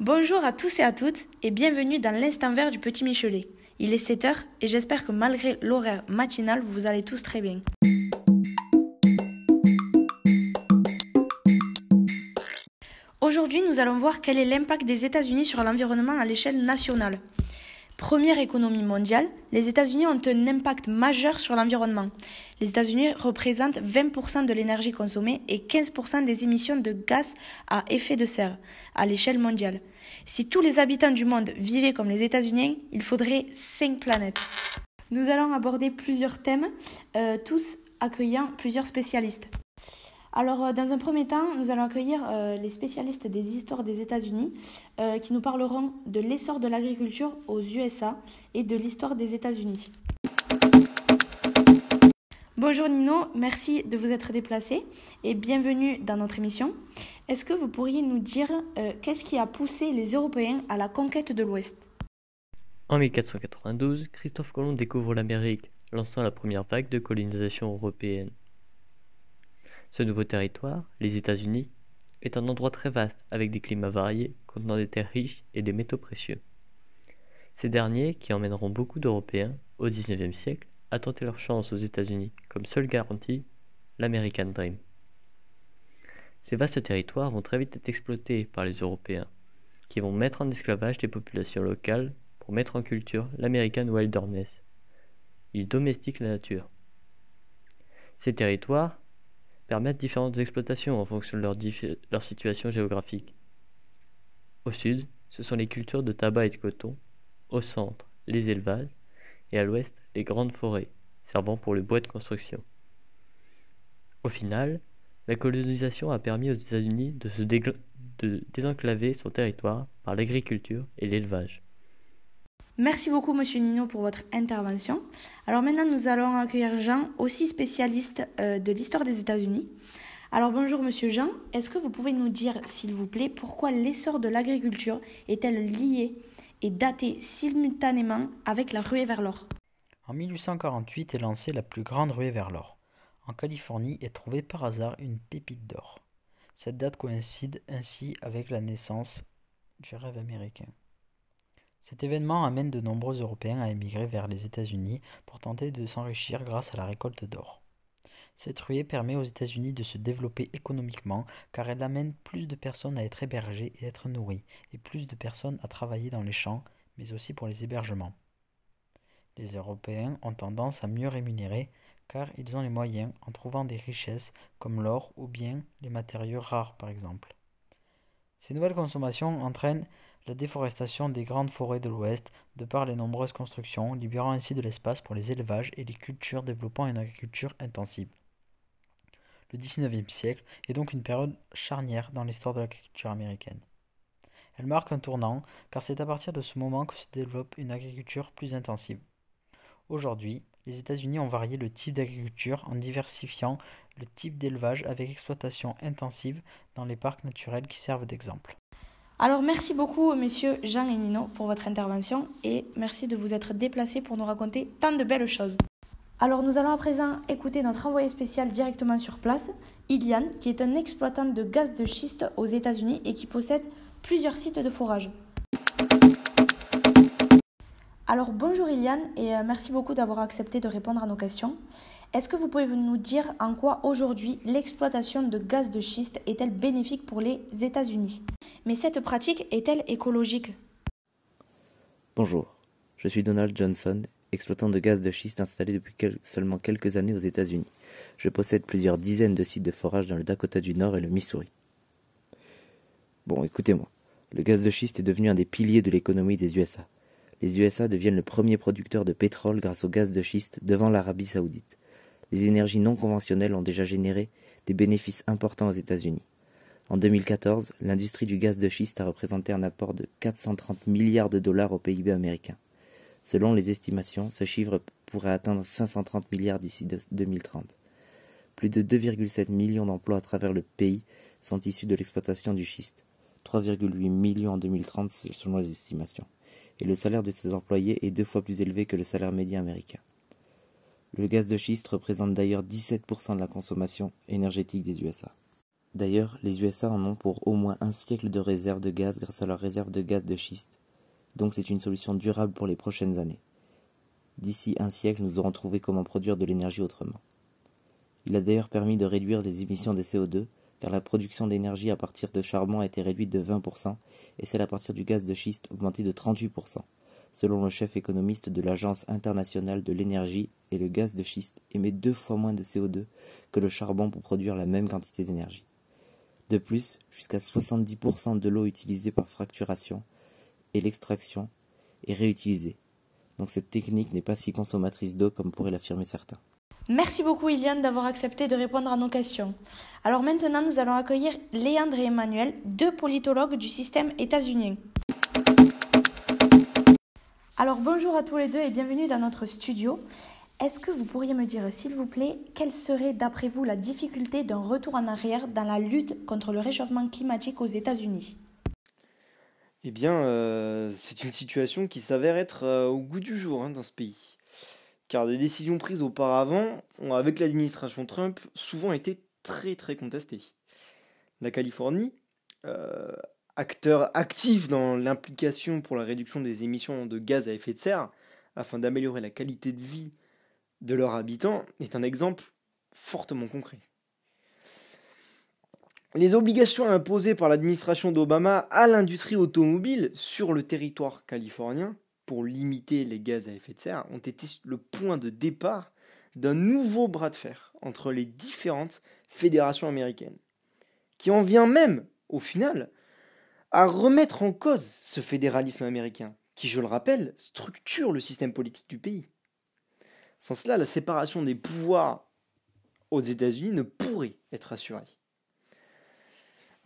Bonjour à tous et à toutes et bienvenue dans l'instant vert du Petit Michelet. Il est 7 heures et j'espère que malgré l'horaire matinal, vous allez tous très bien. Aujourd'hui, nous allons voir quel est l'impact des États-Unis sur l'environnement à l'échelle nationale. Première économie mondiale, les États-Unis ont un impact majeur sur l'environnement. Les États-Unis représentent 20% de l'énergie consommée et 15% des émissions de gaz à effet de serre à l'échelle mondiale. Si tous les habitants du monde vivaient comme les États-Unis, il faudrait 5 planètes. Nous allons aborder plusieurs thèmes, euh, tous accueillant plusieurs spécialistes. Alors, euh, dans un premier temps, nous allons accueillir euh, les spécialistes des histoires des États-Unis euh, qui nous parleront de l'essor de l'agriculture aux USA et de l'histoire des États-Unis. Bonjour Nino, merci de vous être déplacé et bienvenue dans notre émission. Est-ce que vous pourriez nous dire qu'est-ce qui a poussé les Européens à la conquête de l'Ouest? En 1492, Christophe Colomb découvre l'Amérique, lançant la première vague de colonisation européenne. Ce nouveau territoire, les États-Unis, est un endroit très vaste avec des climats variés contenant des terres riches et des métaux précieux. Ces derniers, qui emmèneront beaucoup d'Européens au XIXe siècle, à tenter leur chance aux États-Unis comme seule garantie l'American Dream. Ces vastes territoires vont très vite être exploités par les Européens, qui vont mettre en esclavage des populations locales pour mettre en culture l'American Wilderness. Ils domestiquent la nature. Ces territoires permettent différentes exploitations en fonction de leur, situation géographique. Au sud, ce sont les cultures de tabac et de coton, au centre, les élevages, et à l'ouest, les grandes forêts, servant pour le bois de construction. Au final, la colonisation a permis aux États-Unis de désenclaver son territoire par l'agriculture et l'élevage. Merci beaucoup, Monsieur Nino, pour votre intervention. Alors maintenant, nous allons accueillir Jean, aussi spécialiste euh, de l'histoire des États-Unis. Alors bonjour, Monsieur Jean. Est-ce que vous pouvez nous dire, s'il vous plaît, pourquoi l'essor de l'agriculture est-elle liée et datée simultanément avec la ruée vers l'or? En 1848 est lancée la plus grande ruée vers l'or. En Californie est trouvée par hasard une pépite d'or. Cette date coïncide ainsi avec la naissance du rêve américain. Cet événement amène de nombreux Européens à émigrer vers les États-Unis pour tenter de s'enrichir grâce à la récolte d'or. Cette ruée permet aux États-Unis de se développer économiquement car elle amène plus de personnes à être hébergées et être nourries, et plus de personnes à travailler dans les champs, mais aussi pour les hébergements. Les Européens ont tendance à mieux rémunérer car ils ont les moyens en trouvant des richesses comme l'or ou bien les matériaux rares par exemple. Ces nouvelles consommations entraînent la déforestation des grandes forêts de l'Ouest de par les nombreuses constructions, libérant ainsi de l'espace pour les élevages et les cultures développant une agriculture intensive. Le XIXe siècle est donc une période charnière dans l'histoire de l'agriculture américaine. Elle marque un tournant car c'est à partir de ce moment que se développe une agriculture plus intensive. Aujourd'hui, les États-Unis ont varié le type d'agriculture en diversifiant le type d'élevage avec exploitation intensive dans les parcs naturels qui servent d'exemple. Alors merci beaucoup messieurs Jean et Nino pour votre intervention et merci de vous être déplacés pour nous raconter tant de belles choses. Alors nous allons à présent écouter notre envoyé spécial directement sur place, Iliane, qui est un exploitant de gaz de schiste aux États-Unis et qui possède plusieurs sites de forage. Alors bonjour Iliane et euh, merci beaucoup d'avoir accepté de répondre à nos questions. Est-ce que vous pouvez nous dire en quoi aujourd'hui l'exploitation de gaz de schiste est-elle bénéfique pour les États-Unis? Mais cette pratique est-elle écologique? Bonjour, je suis Donald Johnson, exploitant de gaz de schiste installé depuis seulement quelques années aux États-Unis. Je possède plusieurs dizaines de sites de forage dans le Dakota du Nord et le Missouri. Bon, écoutez-moi. Le gaz de schiste est devenu un des piliers de l'économie des USA. Les USA deviennent le premier producteur de pétrole grâce au gaz de schiste devant l'Arabie saoudite. Les énergies non conventionnelles ont déjà généré des bénéfices importants aux États-Unis. En 2014, l'industrie du gaz de schiste a représenté un apport de 430 milliards de dollars au PIB américain. Selon les estimations, ce chiffre pourrait atteindre 530 milliards d'ici 2030. Plus de 2,7 millions d'emplois à travers le pays sont issus de l'exploitation du schiste, 3,8 millions en 2030 selon les estimations, et le salaire de ces employés est deux fois plus élevé que le salaire médian américain. Le gaz de schiste représente d'ailleurs 17% de la consommation énergétique des USA. D'ailleurs, les USA en ont pour au moins un siècle de réserve de gaz grâce à leur réserve de gaz de schiste. Donc c'est une solution durable pour les prochaines années. D'ici un siècle, nous aurons trouvé comment produire de l'énergie autrement. Il a d'ailleurs permis de réduire les émissions de CO2, car la production d'énergie à partir de charbon a été réduite de 20%, et celle à partir du gaz de schiste augmentée de 38%. Selon le chef économiste de l'Agence internationale de l'énergie, et le gaz de schiste émet deux fois moins de CO2 que le charbon pour produire la même quantité d'énergie. De plus, jusqu'à 70% de l'eau utilisée par fracturation et l'extraction est réutilisée. Donc cette technique n'est pas si consommatrice d'eau comme pourraient l'affirmer certains. Merci beaucoup Iliane d'avoir accepté de répondre à nos questions. Alors maintenant, nous allons accueillir Léandre et Emmanuel, deux politologues du système états-unien. Alors bonjour à tous les deux et bienvenue dans notre studio. Est-ce que vous pourriez me dire, s'il vous plaît, quelle serait d'après vous la difficulté d'un retour en arrière dans la lutte contre le réchauffement climatique aux États-Unis? Eh bien, euh, c'est une situation qui s'avère être euh, au goût du jour hein, dans ce pays. Car des décisions prises auparavant ont, avec l'administration Trump, souvent été très très contestées. La Californie, euh, acteur actif dans l'implication pour la réduction des émissions de gaz à effet de serre, afin d'améliorer la qualité de vie de leurs habitants est un exemple fortement concret. Les obligations imposées par l'administration d'Obama à l'industrie automobile sur le territoire californien pour limiter les gaz à effet de serre ont été le point de départ d'un nouveau bras de fer entre les différentes fédérations américaines, qui en vient même, au final, à remettre en cause ce fédéralisme américain, qui, je le rappelle, structure le système politique du pays. Sans cela, la séparation des pouvoirs aux États-Unis ne pourrait être assurée.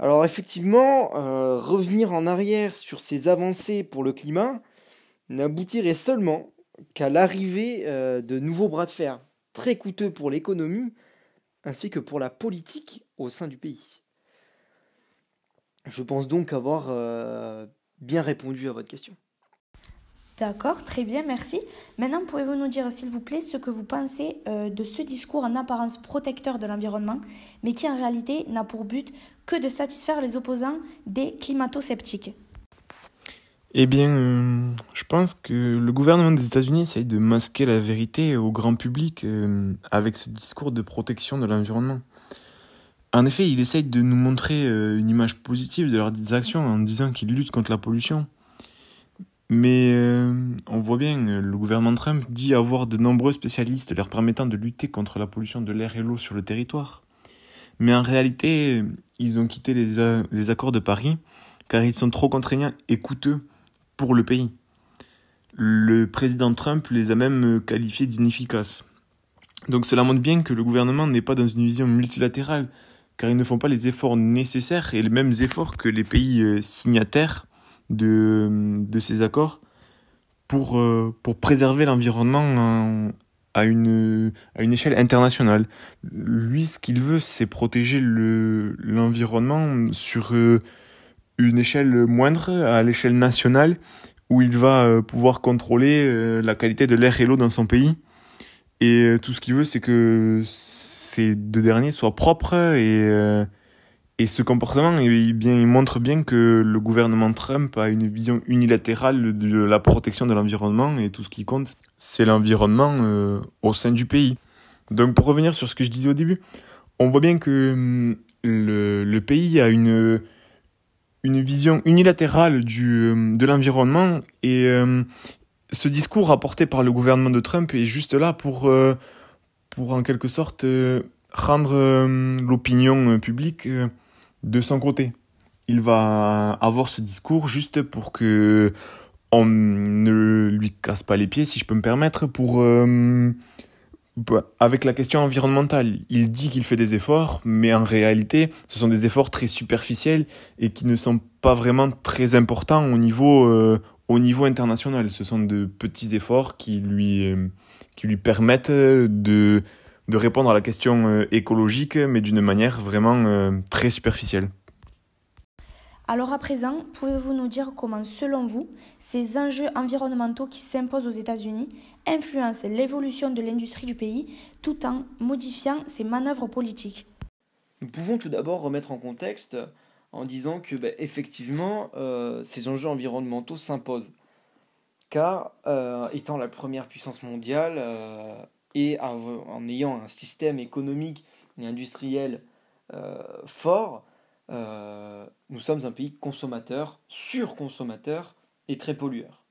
Alors effectivement, euh, revenir en arrière sur ces avancées pour le climat n'aboutirait seulement qu'à l'arrivée euh, de nouveaux bras de fer, très coûteux pour l'économie ainsi que pour la politique au sein du pays. Je pense donc avoir euh, bien répondu à votre question. D'accord, très bien, merci. Maintenant, pouvez-vous nous dire, s'il vous plaît, ce que vous pensez euh, de ce discours en apparence protecteur de l'environnement, mais qui en réalité n'a pour but que de satisfaire les opposants des climato-sceptiques? Eh bien, euh, je pense que le gouvernement des États-Unis essaye de masquer la vérité au grand public euh, avec ce discours de protection de l'environnement. En effet, il essaye de nous montrer une image positive de leurs actions en disant qu'ils luttent contre la pollution. Mais euh, on voit bien, euh, le gouvernement Trump dit avoir de nombreux spécialistes leur permettant de lutter contre la pollution de l'air et l'eau sur le territoire. Mais en réalité, ils ont quitté les, les, accords de Paris car ils sont trop contraignants et coûteux pour le pays. Le président Trump les a même qualifiés d'inefficaces. Donc cela montre bien que le gouvernement n'est pas dans une vision multilatérale, car ils ne font pas les efforts nécessaires et les mêmes efforts que les pays euh, signataires de, de ces accords pour, euh, pour préserver l'environnement à une, à une échelle internationale. Lui, ce qu'il veut, c'est protéger l'environnement sur euh, une échelle moindre, à l'échelle nationale, où il va euh, pouvoir contrôler la qualité de l'air et l'eau dans son pays. Et tout ce qu'il veut, c'est que ces deux derniers soient propres et et ce comportement, il, bien, il montre bien que le gouvernement Trump a une vision unilatérale de la protection de l'environnement et tout ce qui compte, c'est l'environnement euh, au sein du pays. Donc pour revenir sur ce que je disais au début, on voit bien que hum, le, pays a une, une vision unilatérale du, hum, de l'environnement et hum, ce discours apporté par le gouvernement de Trump est juste là pour, euh, pour en quelque sorte euh, rendre l'opinion publique de son côté. Il va avoir ce discours juste pour que on ne lui casse pas les pieds, si je peux me permettre, pour euh, bah, avec la question environnementale. Il dit qu'il fait des efforts, mais en réalité, ce sont des efforts très superficiels et qui ne sont pas vraiment très importants au niveau euh, au niveau international. Ce sont de petits efforts qui lui euh, qui lui permettent de de répondre à la question euh, écologique, mais d'une manière vraiment euh, très superficielle. Alors à présent, pouvez-vous nous dire comment, selon vous, ces enjeux environnementaux qui s'imposent aux États-Unis influencent l'évolution de l'industrie du pays tout en modifiant ses manœuvres politiques? Nous pouvons tout d'abord remettre en contexte en disant que ben, effectivement euh, ces enjeux environnementaux s'imposent. Car euh, étant la première puissance mondiale euh, et en ayant un système économique et industriel fort, nous sommes un pays consommateur, surconsommateur et très pollueur.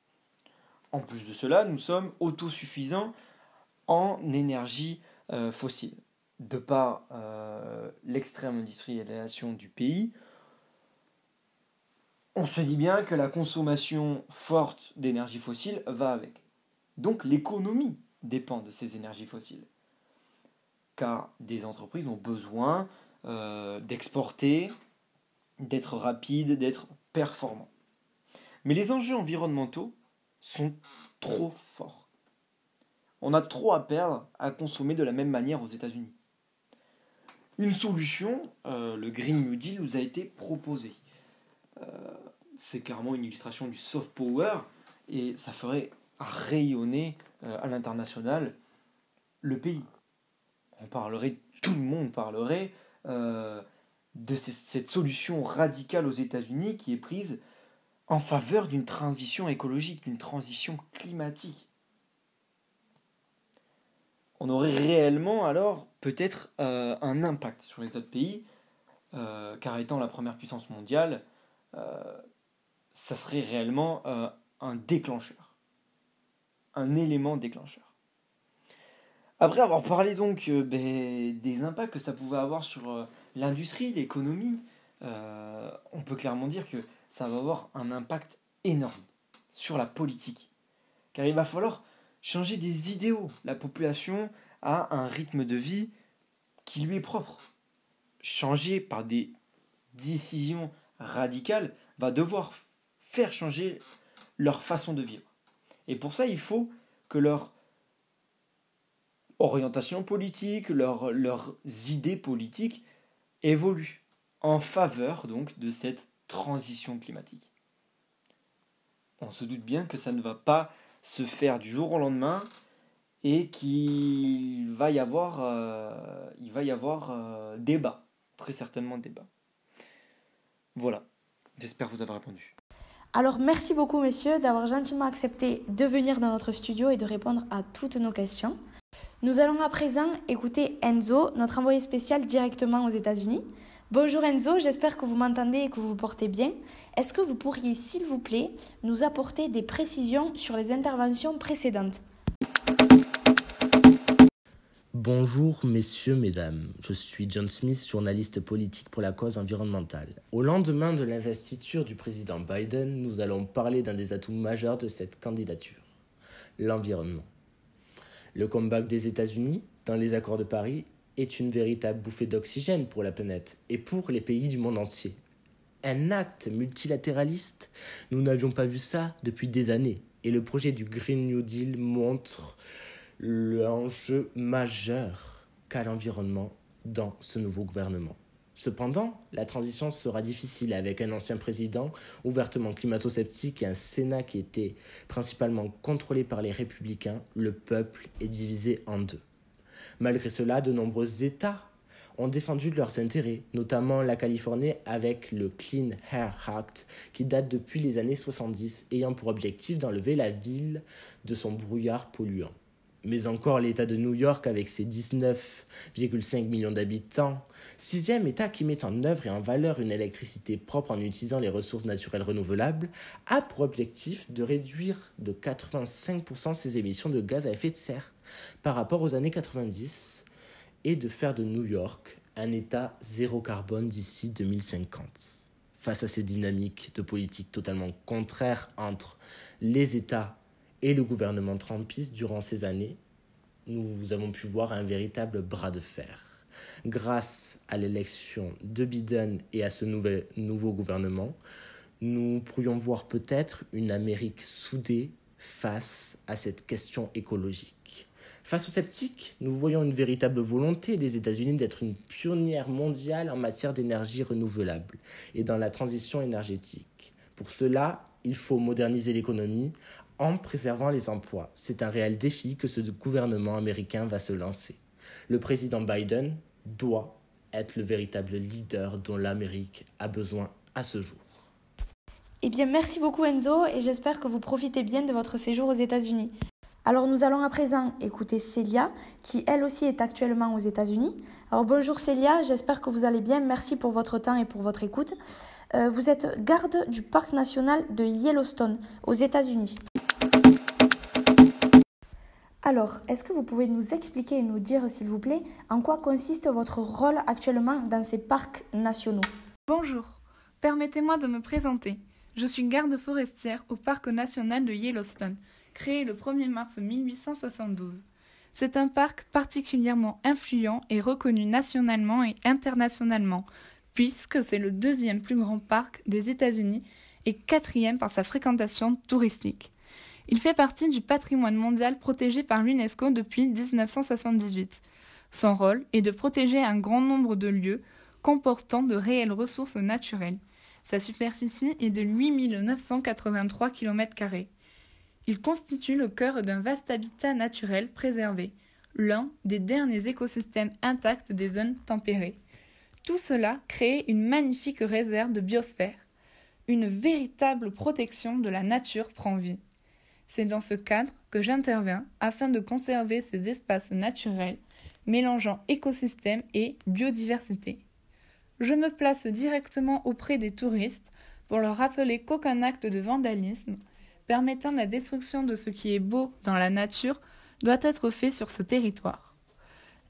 En plus de cela, nous sommes autosuffisants en énergie fossile. De par l'extrême industrialisation du pays, on se dit bien que la consommation forte d'énergie fossile va avec. Donc l'économie dépend de ces énergies fossiles. Car des entreprises ont besoin euh, d'exporter, d'être rapides, d'être performants. Mais les enjeux environnementaux sont trop forts. On a trop à perdre à consommer de la même manière aux États-Unis. Une solution, euh, le Green New Deal, nous a été proposée. Euh, c'est clairement une illustration du soft power et ça ferait rayonner à l'international le pays. On parlerait, tout le monde parlerait euh, de cette solution radicale aux États-Unis qui est prise en faveur d'une transition écologique, d'une transition climatique. On aurait réellement alors peut-être un impact sur les autres pays, car étant la première puissance mondiale, ça serait réellement euh, un déclencheur. Un élément déclencheur. Après avoir parlé donc euh, ben, des impacts que ça pouvait avoir sur euh, l'industrie, l'économie, on peut clairement dire que ça va avoir un impact énorme sur la politique. Car il va falloir changer des idéaux. La population a un rythme de vie qui lui est propre. Changer par des décisions radicales va devoir faire changer leur façon de vivre. Et pour ça, il faut que leur orientation politique, leur, leurs idées politiques évoluent en faveur donc de cette transition climatique. On se doute bien que ça ne va pas se faire du jour au lendemain et qu'il va y avoir, euh, il va y avoir euh, débat, très certainement débat. Voilà, j'espère vous avoir répondu. Alors merci beaucoup messieurs d'avoir gentiment accepté de venir dans notre studio et de répondre à toutes nos questions. Nous allons à présent écouter Enzo, notre envoyé spécial directement aux États-Unis. Bonjour Enzo, j'espère que vous m'entendez et que vous vous portez bien. Est-ce que vous pourriez, s'il vous plaît, nous apporter des précisions sur les interventions précédentes? Bonjour messieurs, mesdames. Je suis John Smith, journaliste politique pour la cause environnementale. Au lendemain de l'investiture du président Biden, nous allons parler d'un des atouts majeurs de cette candidature, l'environnement. Le comeback des États-Unis dans les accords de Paris est une véritable bouffée d'oxygène pour la planète et pour les pays du monde entier. Un acte multilatéraliste? Nous n'avions pas vu ça depuis des années et le projet du Green New Deal montre l'enjeu majeur qu'a l'environnement dans ce nouveau gouvernement. Cependant, la transition sera difficile avec un ancien président ouvertement climato-sceptique et un Sénat qui était principalement contrôlé par les républicains. Le peuple est divisé en deux. Malgré cela, de nombreux États ont défendu leurs intérêts, notamment la Californie avec le Clean Air Act qui date depuis les années 70, ayant pour objectif d'enlever la ville de son brouillard polluant mais encore l'État de New York avec ses 19,5 millions d'habitants, sixième État qui met en œuvre et en valeur une électricité propre en utilisant les ressources naturelles renouvelables, a pour objectif de réduire de 85% ses émissions de gaz à effet de serre par rapport aux années 90 et de faire de New York un État zéro carbone d'ici 2050. Face à ces dynamiques de politique totalement contraires entre les États et le gouvernement trumpiste durant ces années, nous avons pu voir un véritable bras de fer. Grâce à l'élection de Biden et à ce nouvel, nouveau gouvernement, nous pourrions voir peut-être une Amérique soudée face à cette question écologique. Face aux sceptiques, nous voyons une véritable volonté des États-Unis d'être une pionnière mondiale en matière d'énergie renouvelable et dans la transition énergétique. Pour cela, il faut moderniser l'économie en préservant les emplois. C'est un réel défi que ce gouvernement américain va se lancer. Le président Biden doit être le véritable leader dont l'Amérique a besoin à ce jour. Eh bien, merci beaucoup Enzo et j'espère que vous profitez bien de votre séjour aux États-Unis. Alors nous allons à présent écouter Célia, qui elle aussi est actuellement aux États-Unis. Alors bonjour Célia, j'espère que vous allez bien. Merci pour votre temps et pour votre écoute. Euh, vous êtes garde du parc national de Yellowstone aux États-Unis. Alors, est-ce que vous pouvez nous expliquer et nous dire, s'il vous plaît, en quoi consiste votre rôle actuellement dans ces parcs nationaux? Bonjour, permettez-moi de me présenter. Je suis garde forestière au parc national de Yellowstone créé le 1er mars 1872. C'est un parc particulièrement influent et reconnu nationalement et internationalement, puisque c'est le deuxième plus grand parc des États-Unis et quatrième par sa fréquentation touristique. Il fait partie du patrimoine mondial protégé par l'UNESCO depuis 1978. Son rôle est de protéger un grand nombre de lieux comportant de réelles ressources naturelles. Sa superficie est de 8983 km. Il constitue le cœur d'un vaste habitat naturel préservé, l'un des derniers écosystèmes intacts des zones tempérées. Tout cela crée une magnifique réserve de biosphère. Une véritable protection de la nature prend vie. C'est dans ce cadre que j'interviens afin de conserver ces espaces naturels, mélangeant écosystème et biodiversité. Je me place directement auprès des touristes pour leur rappeler qu'aucun acte de vandalisme, permettant la destruction de ce qui est beau dans la nature doit être fait sur ce territoire.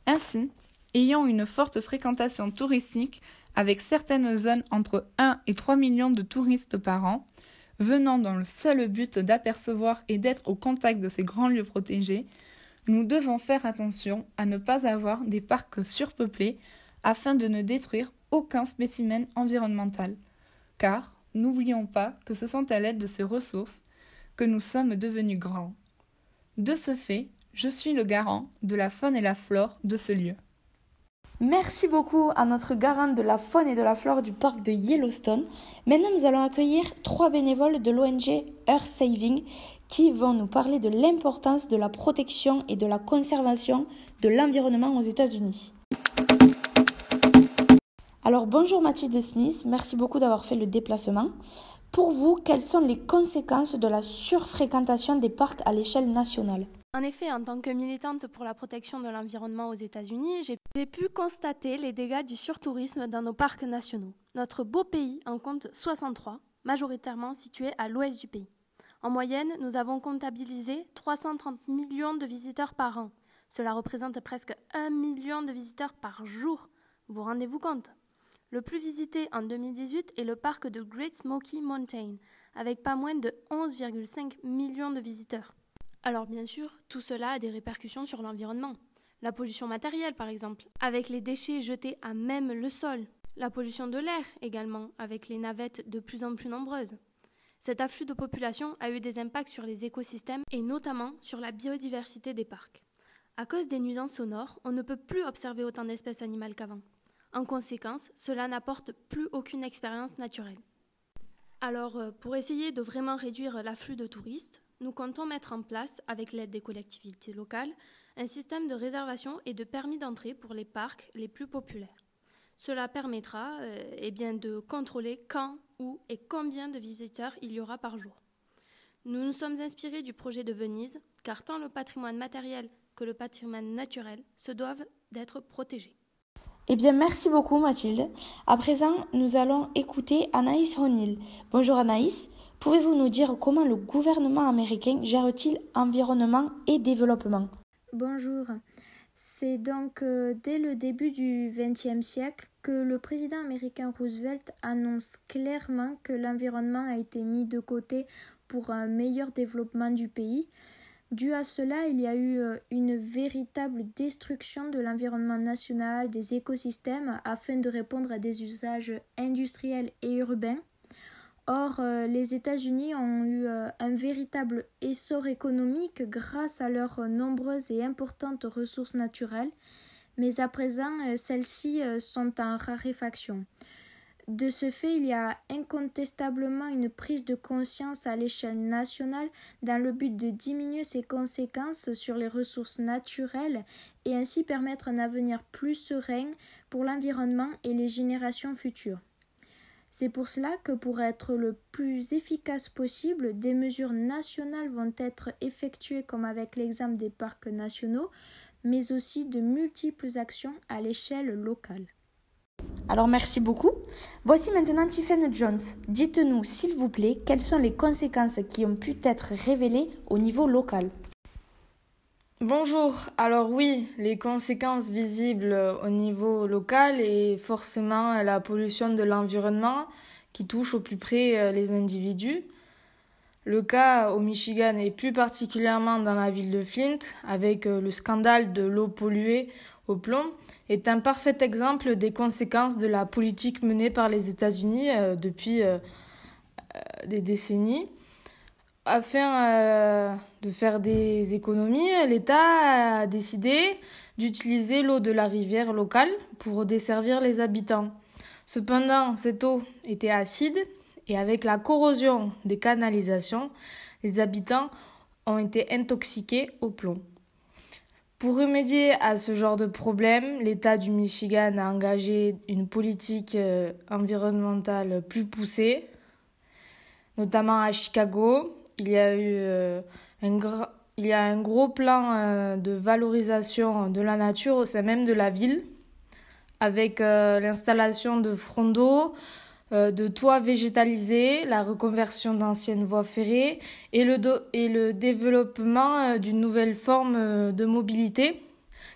Ainsi, ayant une forte fréquentation touristique avec certaines zones entre 1 et 3 millions de touristes par an, venant dans le seul but d'apercevoir et d'être au contact de ces grands lieux protégés, nous devons faire attention à ne pas avoir des parcs surpeuplés afin de ne détruire aucun spécimen environnemental. Car, n'oublions pas que ce sont à l'aide de ces ressources que nous sommes devenus grands. De ce fait, je suis le garant de la faune et la flore de ce lieu. Merci beaucoup à notre garante de la faune et de la flore du parc de Yellowstone. Maintenant, nous allons accueillir trois bénévoles de l'ONG Earth Saving qui vont nous parler de l'importance de la protection et de la conservation de l'environnement aux États-Unis. Alors bonjour Mathilde Smith, merci beaucoup d'avoir fait le déplacement. Pour vous, quelles sont les conséquences de la surfréquentation des parcs à l'échelle nationale? En effet, en tant que militante pour la protection de l'environnement aux États-Unis, j'ai pu constater les dégâts du surtourisme dans nos parcs nationaux. Notre beau pays en compte 63, majoritairement situés à l'ouest du pays. En moyenne, nous avons comptabilisé 330 millions de visiteurs par an. Cela représente presque 1 million de visiteurs par jour. Vous rendez-vous compte? Le plus visité en 2018 est le parc de Great Smoky Mountain, avec pas moins de 11,5 millions de visiteurs. Alors bien sûr, tout cela a des répercussions sur l'environnement. La pollution matérielle par exemple, avec les déchets jetés à même le sol. La pollution de l'air également, avec les navettes de plus en plus nombreuses. Cet afflux de population a eu des impacts sur les écosystèmes et notamment sur la biodiversité des parcs. À cause des nuisances sonores, on ne peut plus observer autant d'espèces animales qu'avant. En conséquence, cela n'apporte plus aucune expérience naturelle. Alors, euh, pour essayer de vraiment réduire l'afflux de touristes, nous comptons mettre en place, avec l'aide des collectivités locales, un système de réservation et de permis d'entrée pour les parcs les plus populaires. Cela permettra euh, eh de contrôler quand, où et combien de visiteurs il y aura par jour. Nous nous sommes inspirés du projet de Venise, car tant le patrimoine matériel que le patrimoine naturel se doivent d'être protégés. Eh bien, merci beaucoup Mathilde. À présent, nous allons écouter Anaïs O'Neill. Bonjour Anaïs. Pouvez-vous nous dire comment le gouvernement américain gère-t-il environnement et développement? Bonjour. C'est donc euh, dès le début du XXe siècle que le président américain Roosevelt annonce clairement que l'environnement a été mis de côté pour un meilleur développement du pays. Dû à cela, il y a eu euh, une véritable destruction de l'environnement national, des écosystèmes, afin de répondre à des usages industriels et urbains. Or, euh, les États-Unis ont eu euh, un véritable essor économique grâce à leurs nombreuses et importantes ressources naturelles, mais à présent, celles-ci sont en raréfaction. De ce fait, il y a incontestablement une prise de conscience à l'échelle nationale dans le but de diminuer ses conséquences sur les ressources naturelles et ainsi permettre un avenir plus serein pour l'environnement et les générations futures. C'est pour cela que pour être le plus efficace possible, des mesures nationales vont être effectuées comme avec l'exemple des parcs nationaux, mais aussi de multiples actions à l'échelle locale. Alors merci beaucoup. Voici maintenant Tiffany Jones. Dites-nous s'il vous plaît quelles sont les conséquences qui ont pu être révélées au niveau local? Bonjour, alors oui, les conséquences visibles au niveau local est forcément la pollution de l'environnement qui touche au plus près euh, les individus. Le cas au Michigan et plus particulièrement dans la ville de Flint avec euh, le scandale de l'eau polluée au plomb est un parfait exemple des conséquences de la politique menée par les États-Unis euh, depuis des décennies. Afin de faire des économies, l'État a décidé d'utiliser l'eau de la rivière locale pour desservir les habitants. Cependant, cette eau était acide et avec la corrosion des canalisations, les habitants ont été intoxiqués au plomb. Pour remédier à ce genre de problème, l'État du Michigan a engagé une politique euh, environnementale plus poussée, notamment à Chicago, il y a eu euh, il y a un gros plan euh, de valorisation de la nature au sein même de la ville, avec euh, l'installation de fronts d'eau, de toits végétalisés, la reconversion d'anciennes voies ferrées et le, et le développement d'une nouvelle forme de mobilité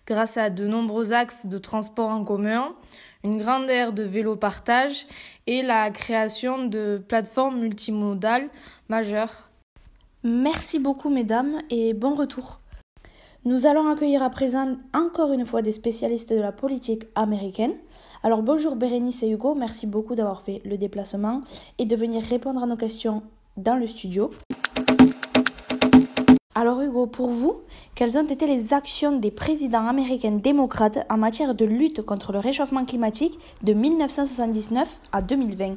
grâce à de nombreux axes de transport en commun, une grande aire de vélo partage et la création de plateformes multimodales majeures Merci beaucoup mesdames et bon retour. Nous allons accueillir à présent encore une fois des spécialistes de la politique américaine. Alors bonjour Bérénice et Hugo, merci beaucoup d'avoir fait le déplacement et de venir répondre à nos questions dans le studio. Alors Hugo, pour vous, quelles ont été les actions des présidents américains démocrates en matière de lutte contre le réchauffement climatique de 1979 à 2020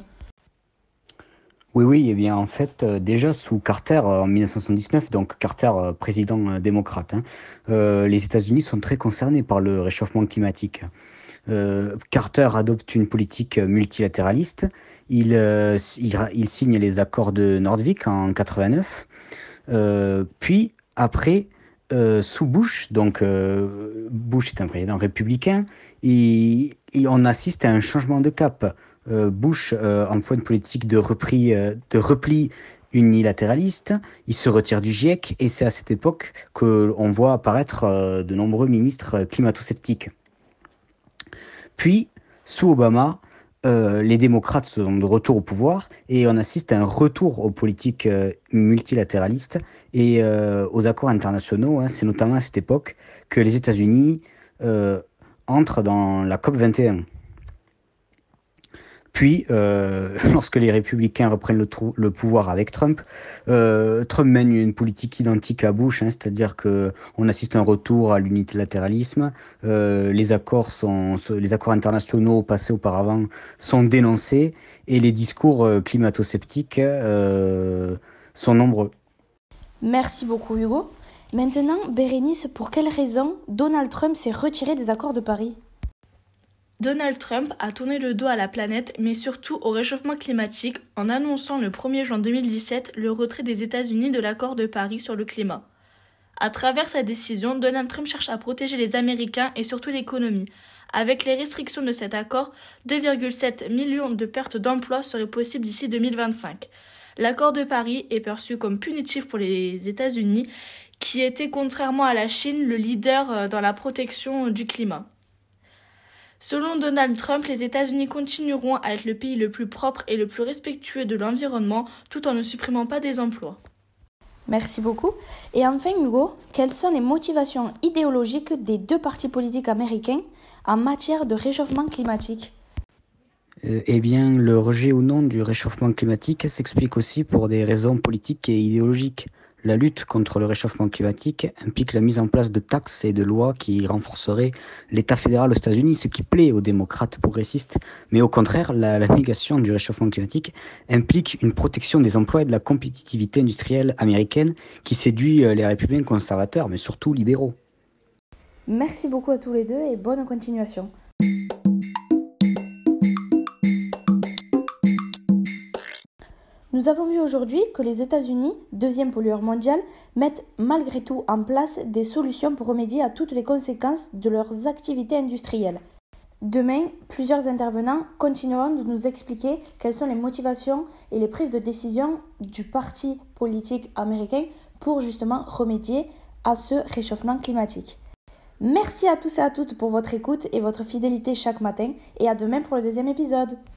oui, oui, eh bien en fait, euh, déjà sous Carter euh, en 1979, donc Carter euh, président démocrate, hein, les États-Unis sont très concernés par le réchauffement climatique. Carter adopte une politique multilatéraliste. Il, il, signe les accords de Nordvik en 89. puis après, sous Bush, donc Bush est un président républicain, et, et on assiste à un changement de cap. Euh, Bush euh, emploie une politique de, repli, euh, de repli unilatéraliste, il se retire du GIEC et c'est à cette époque qu'on voit apparaître de nombreux ministres climato-sceptiques. Puis, sous Obama, les démocrates sont de retour au pouvoir et on assiste à un retour aux politiques multilatéralistes et aux accords internationaux. Hein. C'est notamment à cette époque que les États-Unis entrent dans la COP 21. Puis, euh, lorsque les républicains reprennent le, pouvoir avec Trump, euh, Trump mène une politique identique à Bush, hein, c'est-à-dire que on assiste à un retour à l'unilatéralisme. Euh, les accords les accords internationaux passés auparavant sont dénoncés et les discours climato-sceptiques sont nombreux. Merci beaucoup Hugo. Maintenant, Bérénice, pour quelle raison Donald Trump s'est retiré des accords de Paris? Donald Trump a tourné le dos à la planète, mais surtout au réchauffement climatique, en annonçant le 1er juin 2017 le retrait des États-Unis de l'accord de Paris sur le climat. À travers sa décision, Donald Trump cherche à protéger les Américains et surtout l'économie. Avec les restrictions de cet accord, 2,7 millions de pertes d'emplois seraient possibles d'ici 2025. L'accord de Paris est perçu comme punitif pour les États-Unis, qui étaient, contrairement à la Chine, le leader euh, dans la protection du climat. Selon Donald Trump, les États-Unis continueront à être le pays le plus propre et le plus respectueux de l'environnement tout en ne supprimant pas des emplois. Merci beaucoup. Et enfin, Hugo, quelles sont les motivations idéologiques des deux partis politiques américains en matière de réchauffement climatique euh, eh bien, le rejet ou non du réchauffement climatique s'explique aussi pour des raisons politiques et idéologiques. La lutte contre le réchauffement climatique implique la mise en place de taxes et de lois qui renforceraient l'État fédéral aux États-Unis, ce qui plaît aux démocrates progressistes. Mais au contraire, la, négation du réchauffement climatique implique une protection des emplois et de la compétitivité industrielle américaine qui séduit les républicains conservateurs, mais surtout libéraux. Merci beaucoup à tous les deux et bonne continuation. Nous avons vu aujourd'hui que les États-Unis, deuxième pollueur mondial, mettent malgré tout en place des solutions pour remédier à toutes les conséquences de leurs activités industrielles. Demain, plusieurs intervenants continueront de nous expliquer quelles sont les motivations et les prises de décision du parti politique américain pour justement remédier à ce réchauffement climatique. Merci à tous et à toutes pour votre écoute et votre fidélité chaque matin et à demain pour le deuxième épisode.